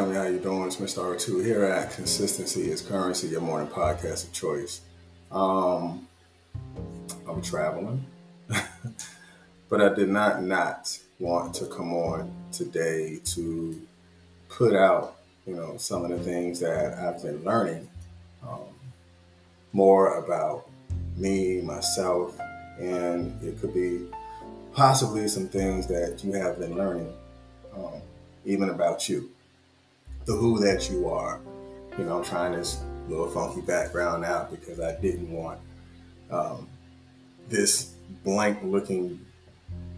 How you doing? It's Mr. R2 here at Consistency is Currency, your morning podcast of choice. Um, I'm traveling, but I did not not want to come on today to put out, you know, some of the things that I've been learning um, more about me, myself, and it could be possibly some things that you have been learning. Um, even about you, the who that you are. You know, I'm trying this little funky background out because I didn't want um, this blank looking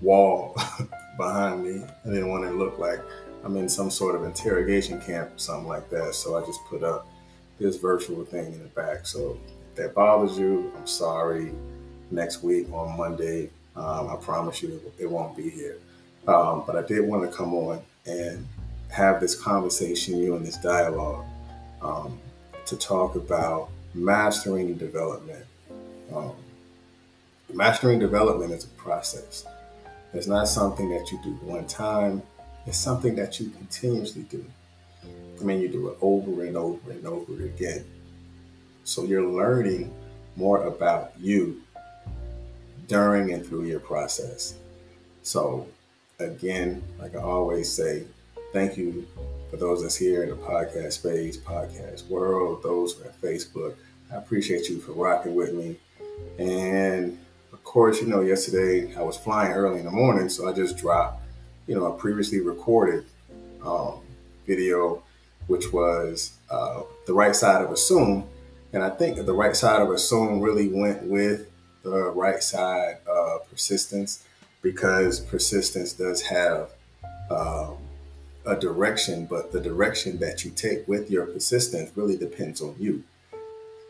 wall behind me. I didn't want it to look like I'm in some sort of interrogation camp or something like that. So I just put up this virtual thing in the back. So if that bothers you, I'm sorry. Next week on Monday, um, I promise you it won't be here. Um, but I did want to come on and have this conversation, you and this dialogue, um, to talk about mastering development. Um, mastering development is a process. It's not something that you do one time. It's something that you continuously do. I mean, you do it over and over and over again. So you're learning more about you during and through your process. So again, like I always say, thank you for those that's here in the podcast space, podcast world, those are Facebook. I appreciate you for rocking with me. And of course, you know, yesterday I was flying early in the morning, so I just dropped, you know, a previously recorded um, video, which was uh, the right side of assume. And I think the right side of assume really went with the right side of persistence because persistence does have um, a direction, but the direction that you take with your persistence really depends on you.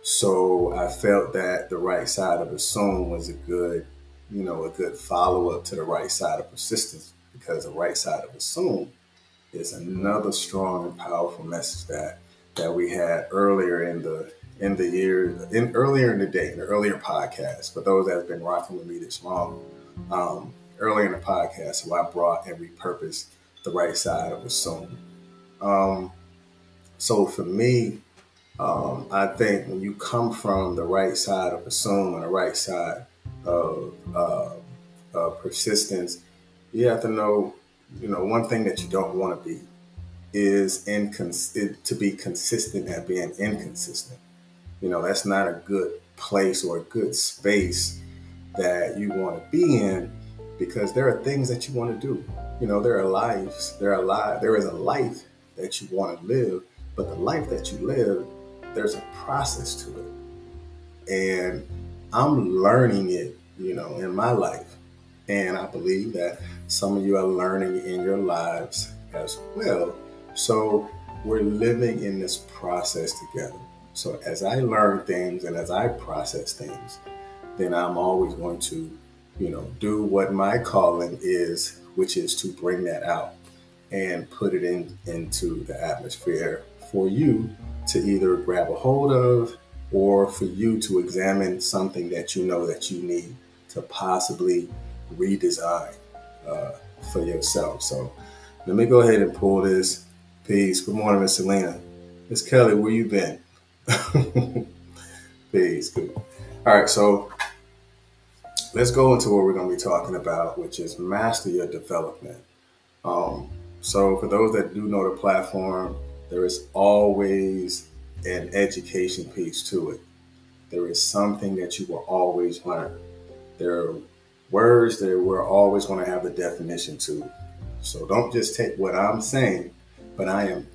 So I felt that the right side of assume was a good, you know, a good follow up to the right side of persistence because the right side of assume is another strong and powerful message that that we had earlier in the in the year in earlier in the day in the earlier podcast. For those that have been rocking with me this long, um, earlier in the podcast, so I brought and repurposed the right side of assume. Um, so for me, um, I think when you come from the right side of assume and the right side of, uh, persistence, you have to know, you know, one thing that you don't want to be is incons- to be consistent at being inconsistent. You know, that's not a good place or a good space that you want to be in because there are things that you want to do. You know, there are lives, there are life, there is a life that you want to live, but the life that you live, there's a process to it. And I'm learning it, you know, in my life. And I believe that some of you are learning in your lives as well. So we're living in this process together. So as I learn things and as I process things, then I'm always going to you know, do what my calling is, which is to bring that out and put it in into the atmosphere for you to either grab a hold of or for you to examine something that you know that you need to possibly redesign uh, for yourself. So let me go ahead and pull this piece. Good morning, Miss Selena. Miss Kelly, where you been? Peace. Good. All right, so let's go into what we're going to be talking about, which is master your development. Um, so, for those that do know the platform, there is always an education piece to it. There is something that you will always learn. There are words that we're always going to have a definition to. So, don't just take what I'm saying, but I am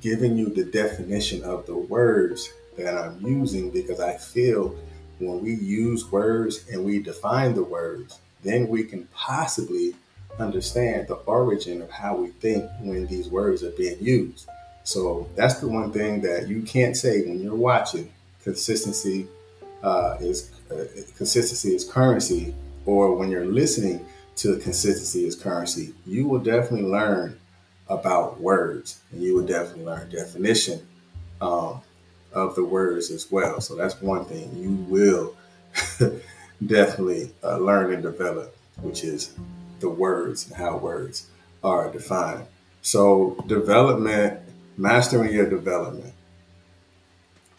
giving you the definition of the words that I'm using because I feel when we use words and we define the words, then we can possibly understand the origin of how we think when these words are being used. So that's the one thing that you can't say when you're watching. Consistency uh, is uh, consistency is currency, or when you're listening to consistency is currency, you will definitely learn about words, and you will definitely learn definition. Um, of the words as well. So that's one thing you will definitely uh, learn and develop, which is the words and how words are defined. So, development, mastering your development.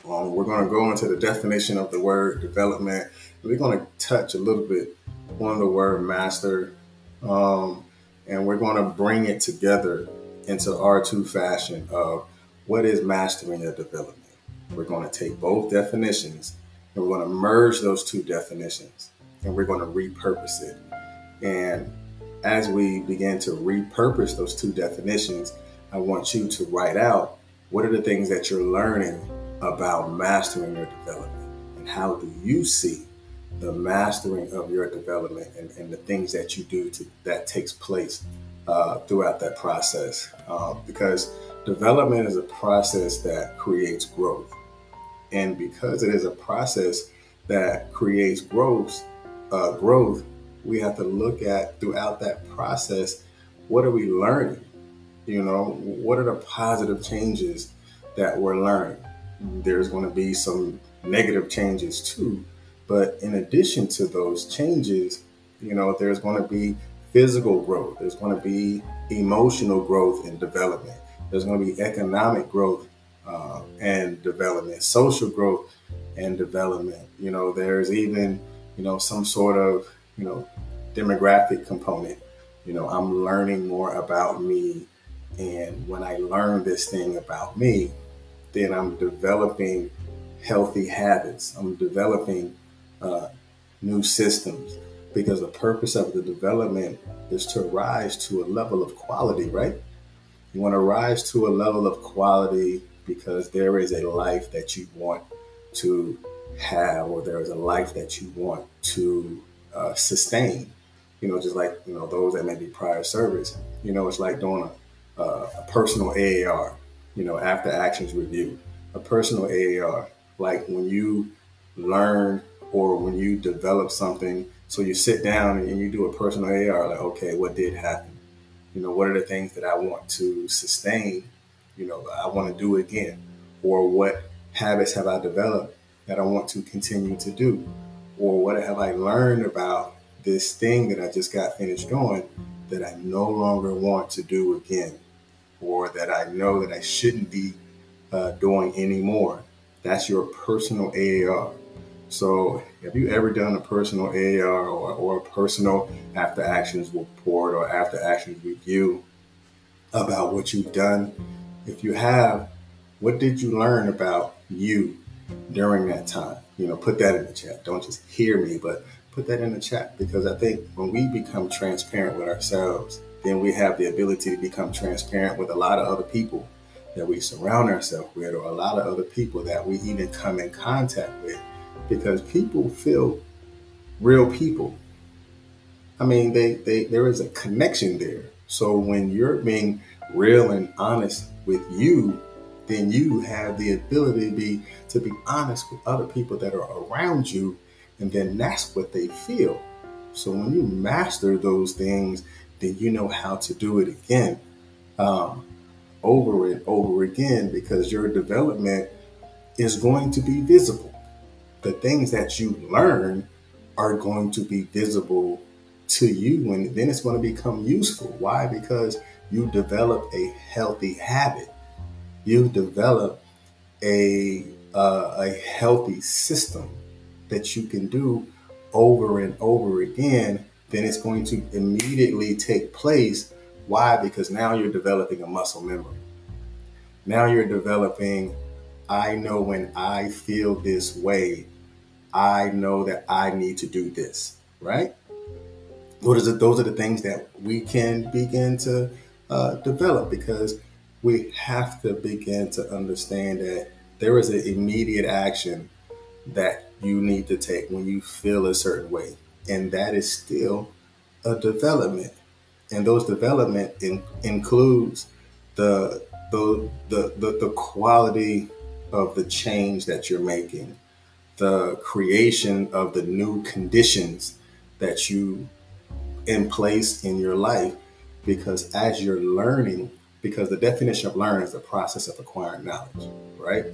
Um, we're going to go into the definition of the word development. We're going to touch a little bit on the word master, um, and we're going to bring it together into R2 fashion of what is mastering your development. We're going to take both definitions and we're going to merge those two definitions and we're going to repurpose it. And as we begin to repurpose those two definitions, I want you to write out what are the things that you're learning about mastering your development and how do you see the mastering of your development and, and the things that you do to, that takes place uh, throughout that process. Uh, because development is a process that creates growth. And because it is a process that creates growth, uh, growth, we have to look at throughout that process what are we learning? You know, what are the positive changes that we're learning? There's going to be some negative changes too. But in addition to those changes, you know, there's going to be physical growth, there's going to be emotional growth and development, there's going to be economic growth uh, and development, social growth and development. You know, there's even, you know, some sort of, you know, demographic component. You know, I'm learning more about me. And when I learn this thing about me, then I'm developing healthy habits. I'm developing uh, new systems because the purpose of the development is to rise to a level of quality, right? You want to rise to a level of quality because there is a life that you want to have, or there is a life that you want to uh, sustain you know, just like, you know, those that may be prior service, you know, it's like doing a, a personal AAR, you know, after actions review, a personal AAR, like when you learn or when you develop something, so you sit down and you do a personal AAR, like, okay, what did happen? You know, what are the things that I want to sustain? You know, I want to do again, or what habits have I developed that I want to continue to do, or what have I learned about this thing that I just got finished doing that I no longer want to do again, or that I know that I shouldn't be uh, doing anymore. That's your personal AAR. So, have you ever done a personal AAR or, or a personal after actions report or after actions review about what you've done? If you have, what did you learn about you during that time? You know, put that in the chat. Don't just hear me, but put that in the chat because I think when we become transparent with ourselves, then we have the ability to become transparent with a lot of other people that we surround ourselves with, or a lot of other people that we even come in contact with, because people feel real people. I mean, they, they there is a connection there. So when you're being real and honest with you, then you have the ability to be to be honest with other people that are around you and then that's what they feel. So when you master those things, then you know how to do it again, um, over and over again, because your development is going to be visible. The things that you learn are going to be visible to you, and then it's going to become useful. Why? Because you develop a healthy habit. You develop a uh, a healthy system that you can do over and over again, then it's going to immediately take place. Why? Because now you're developing a muscle memory. Now you're developing, I know when I feel this way, I know that I need to do this, right? Those are, those are the things that we can begin to uh, develop because we have to begin to understand that there is an immediate action that you need to take when you feel a certain way. And that is still a development. And those development in, includes the, the, the, the, the quality of the change that you're making, the creation of the new conditions that you in place in your life. Because as you're learning, because the definition of learn is the process of acquiring knowledge, right?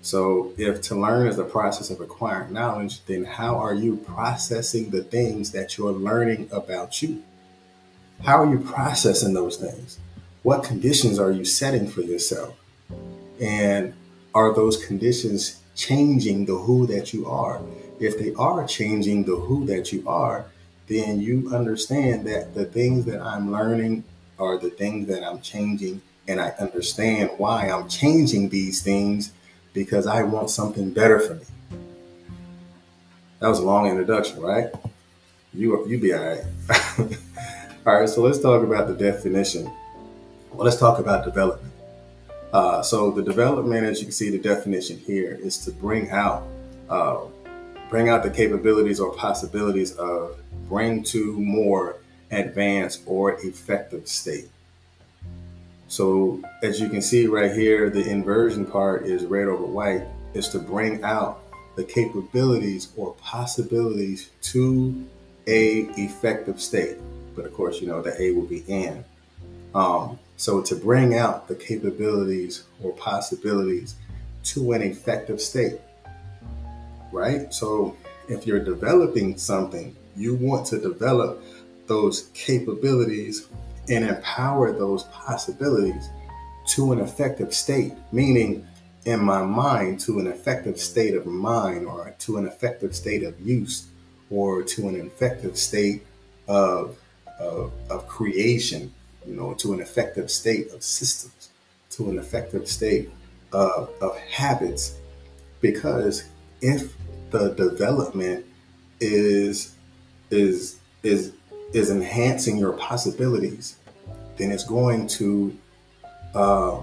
So, if to learn is the process of acquiring knowledge, then how are you processing the things that you're learning about you? How are you processing those things? what conditions are you setting for yourself? And are those conditions changing the who that you are? If they are changing the who that you are, then you understand that the things that I'm learning are the things that I'm changing. And I understand why I'm changing these things because I want something better for me. That was a long introduction, right? You you be all right. all right, so let's talk about the definition. Well, let's talk about development. Uh, so the development, as you can see, the definition here is to bring out, uh, bring out the capabilities or possibilities of bring to more advanced or effective state. So as you can see right here, the inversion part is red over white, is to bring out the capabilities or possibilities to a effective state. But of course, you know, the A will be in. Um, so to bring out the capabilities or possibilities to an effective state, right? So if you're developing something, you want to develop those capabilities and empower those possibilities to an effective state, meaning in my mind to an effective state of mind or to an effective state of use or to an effective state of, of, of creation, you know, to an effective state of systems, to an effective state of, of habits. Because if the development is is is is enhancing your possibilities, then it's going to uh,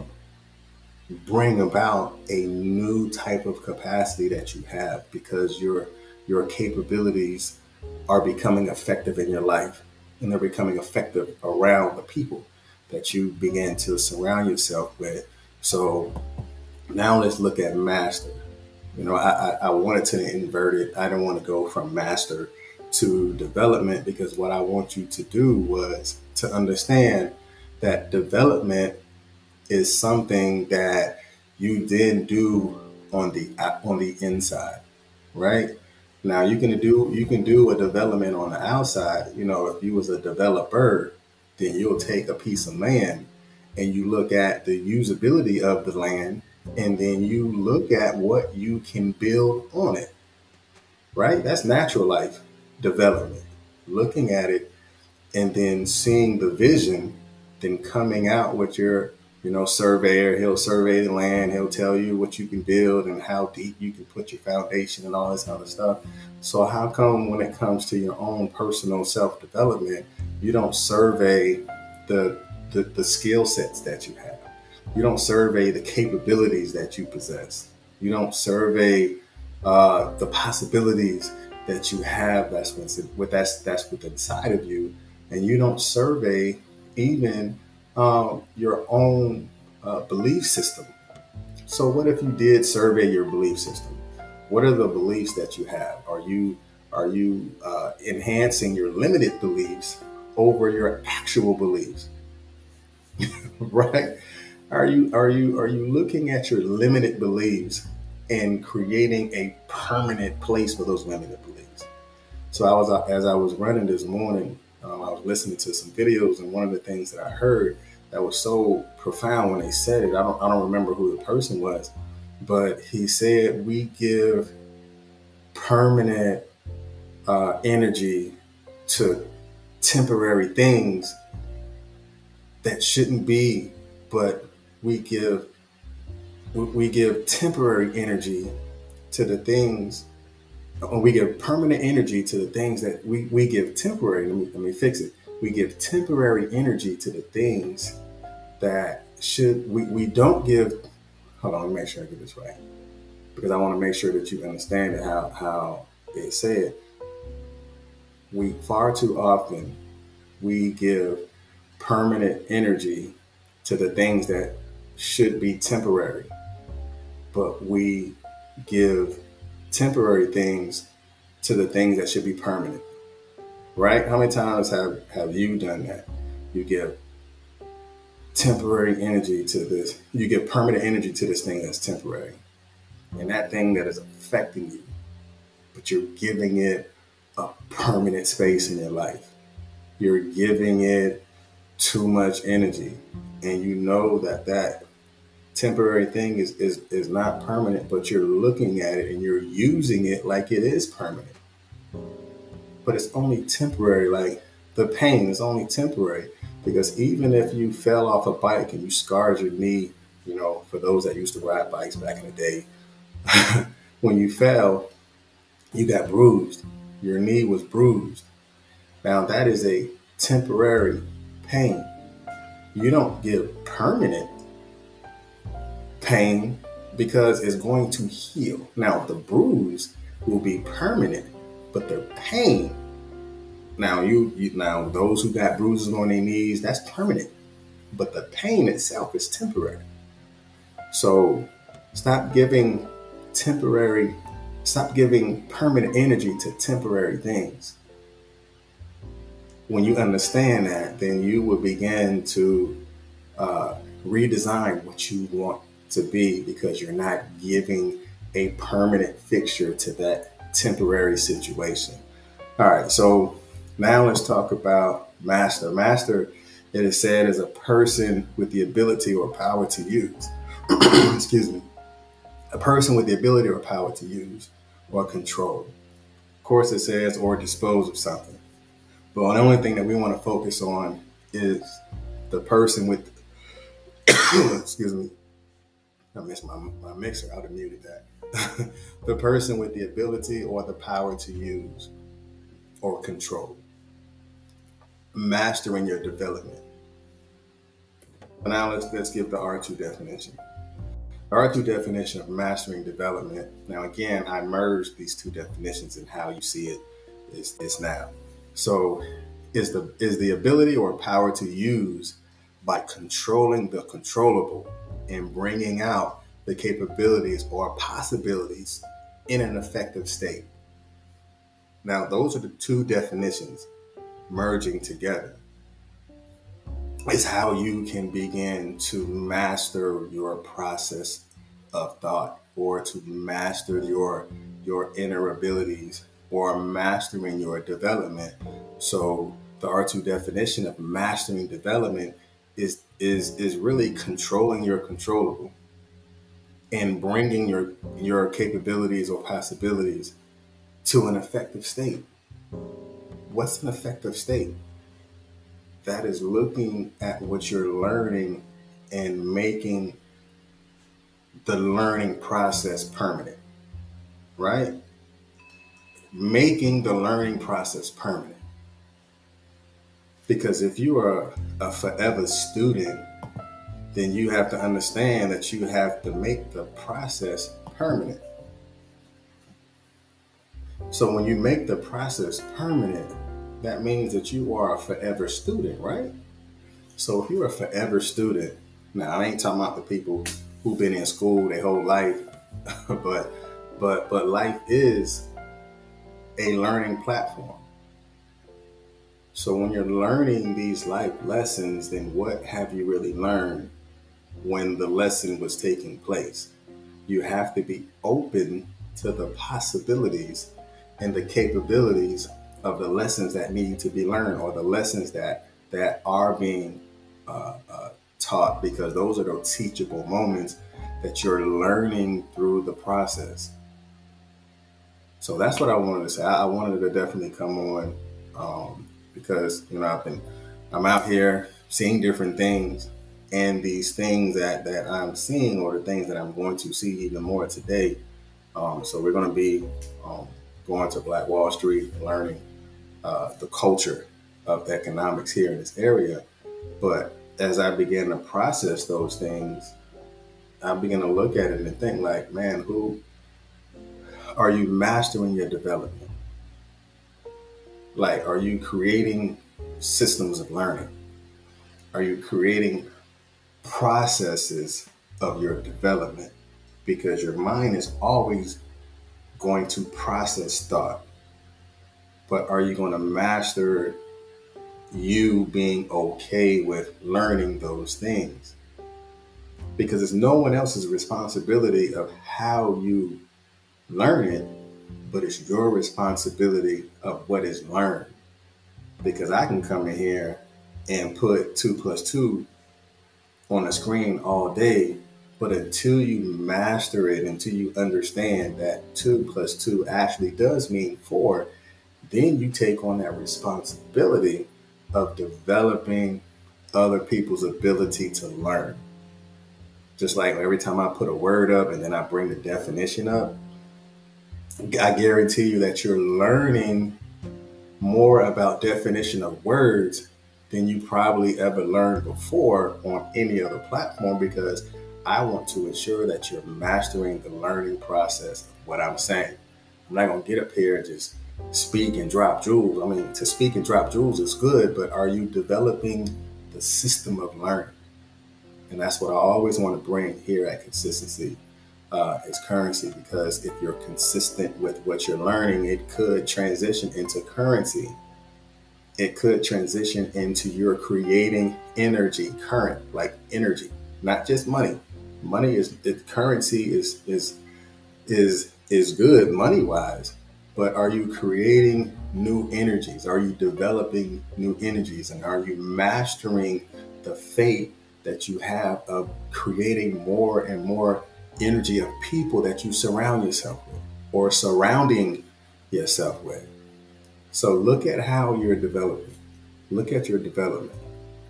bring about a new type of capacity that you have because your your capabilities are becoming effective in your life and they're becoming effective around the people that you begin to surround yourself with. So now let's look at master. You know, I, I, wanted to invert it. I didn't want to go from master to development because what I want you to do was to understand that development is something that you then do on the on the inside, right? Now you can do you can do a development on the outside. You know, if you was a developer, then you'll take a piece of land and you look at the usability of the land, and then you look at what you can build on it. Right? That's natural life development. Looking at it and then seeing the vision, then coming out with your you know, surveyor. He'll survey the land. He'll tell you what you can build and how deep you can put your foundation and all this other stuff. So how come when it comes to your own personal self development, you don't survey the, the, the skill sets that you have? You don't survey the capabilities that you possess. You don't survey uh, the possibilities that you have. That's what's what that's that's inside of you, and you don't survey even um, your own uh, belief system. So, what if you did survey your belief system? What are the beliefs that you have? Are you are you uh, enhancing your limited beliefs over your actual beliefs? right? Are you are you are you looking at your limited beliefs and creating a permanent place for those limited beliefs? So I was as I was running this morning, um, I was listening to some videos, and one of the things that I heard that was so profound when they said it. I don't I don't remember who the person was, but he said we give permanent uh, energy to temporary things that shouldn't be, but we give we give temporary energy to the things or we give permanent energy to the things that we, we give temporary let me, let me fix it. We give temporary energy to the things that should we, we don't give hold on let me make sure i get this right. Because i want to make sure that you understand how how it said. We far too often we give permanent energy to the things that should be temporary but we give temporary things to the things that should be permanent right? How many times have, have you done that? You give temporary energy to this, you give permanent energy to this thing that's temporary. And that thing that is affecting you, but you're giving it a permanent space in your life. You're giving it too much energy and you know that that temporary thing is, is is not permanent but you're looking at it and you're using it like it is permanent. But it's only temporary like the pain is only temporary. Because even if you fell off a bike and you scarred your knee you know for those that used to ride bikes back in the day when you fell you got bruised. Your knee was bruised. Now that is a temporary pain. You don't get permanent pain because it's going to heal. Now, the bruise will be permanent, but the pain. Now, you, you now those who got bruises on their knees, that's permanent, but the pain itself is temporary. So, stop giving temporary, stop giving permanent energy to temporary things when you understand that, then you will begin to uh, redesign what you want to be because you're not giving a permanent fixture to that temporary situation. All right, so now let's talk about master. Master, it is said, is a person with the ability or power to use. Excuse me. A person with the ability or power to use or control. Of course, it says or dispose of something. But the only thing that we want to focus on is the person with, excuse me, I missed my, my mixer. I would have muted that. the person with the ability or the power to use or control. Mastering your development. Now let's let's give the R2 definition. The R2 definition of mastering development. Now again, I merged these two definitions and how you see it is, is now. So is the is the ability or power to use by controlling the controllable and bringing out the capabilities or possibilities in an effective state. Now, those are the two definitions merging together. Is how you can begin to master your process of thought or to master your your inner abilities or mastering your development. So the R2 definition of mastering development is is is really controlling your controllable and bringing your your capabilities or possibilities to an effective state. What's an effective state? That is looking at what you're learning and making the learning process permanent. Right? making the learning process permanent. Because if you are a forever student, then you have to understand that you have to make the process permanent. So when you make the process permanent, that means that you are a forever student, right? So if you're a forever student, now I ain't talking about the people who've been in school their whole life, but but but life is a learning platform. So when you're learning these life lessons, then what have you really learned when the lesson was taking place? You have to be open to the possibilities and the capabilities of the lessons that need to be learned or the lessons that that are being uh, uh, taught because those are the teachable moments that you're learning through the process. So that's what I wanted to say. I, I wanted to definitely come on um, because you know I've been I'm out here seeing different things, and these things that that I'm seeing or the things that I'm going to see even more today. Um, so we're going to be um, going to Black Wall Street, learning uh, the culture of economics here in this area. But as I began to process those things, I began to look at it and think like, man, who are you mastering your development? Like, are you creating systems of learning? Are you creating processes of your development? Because your mind is always going to process thought. But are you going to master you being okay with learning those things? Because it's no one else's responsibility of how you learn it, but it's your responsibility of what is learned. Because I can come in here and put two plus two on a screen all day. But until you master it, until you understand that two plus two actually does mean four, then you take on that responsibility of developing other people's ability to learn. Just like every time I put a word up and then I bring the definition up, I guarantee you that you're learning more about definition of words than you probably ever learned before on any other platform because I want to ensure that you're mastering the learning process of what I'm saying. I'm not going to get up here and just speak and drop jewels. I mean, to speak and drop jewels is good, but are you developing the system of learning? And that's what I always want to bring here at Consistency uh, currency because if you're consistent with what you're learning, it could transition into currency. It could transition into your creating energy, current, like energy, not just money. Money is it, currency is is is is good money wise, but are you creating new energies? Are you developing new energies? And are you mastering the fate that you have of creating more and more energy of people that you surround yourself with or surrounding yourself with? So look at how you're developing. Look at your development.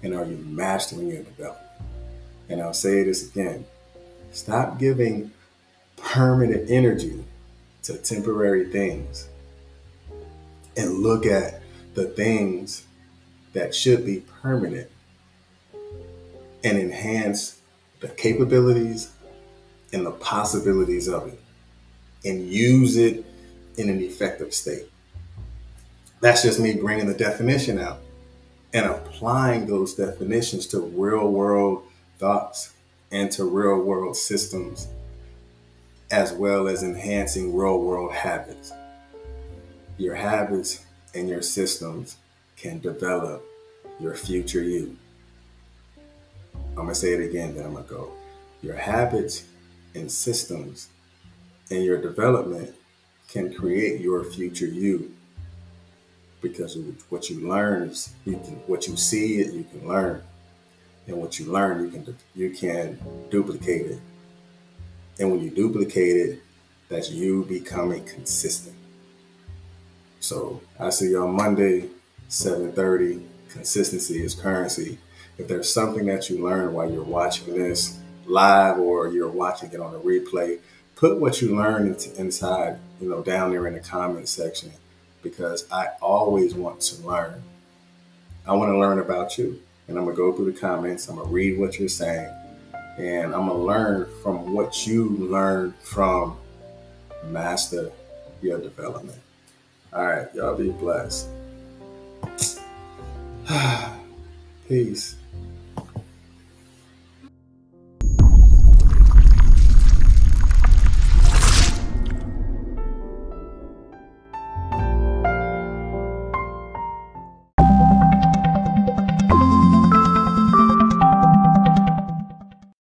And are you mastering your development? And I'll say this again stop giving permanent energy to temporary things and look at the things that should be permanent and enhance the capabilities and the possibilities of it and use it in an effective state. That's just me bringing the definition out and applying those definitions to real world thoughts and to real world systems as well as enhancing real world habits. Your habits and your systems can develop your future you. I'm going to say it again, then I'm going to go. Your habits and systems and your development can create your future you because what you learn is you can what you see it you can learn and what you learn you can you can duplicate it and when you duplicate it, that's you becoming consistent. So I see you on Monday, 7:30. Consistency is currency. If there's something that you learn while you're watching this live or you're watching it on a replay, put what you learned inside, you know, down there in the comment section because I always want to learn. I want to learn about you. And I'm going to go through the comments. I'm going to read what you're saying and I'm gonna learn from what you learned from master your development. All right, y'all be blessed. Peace.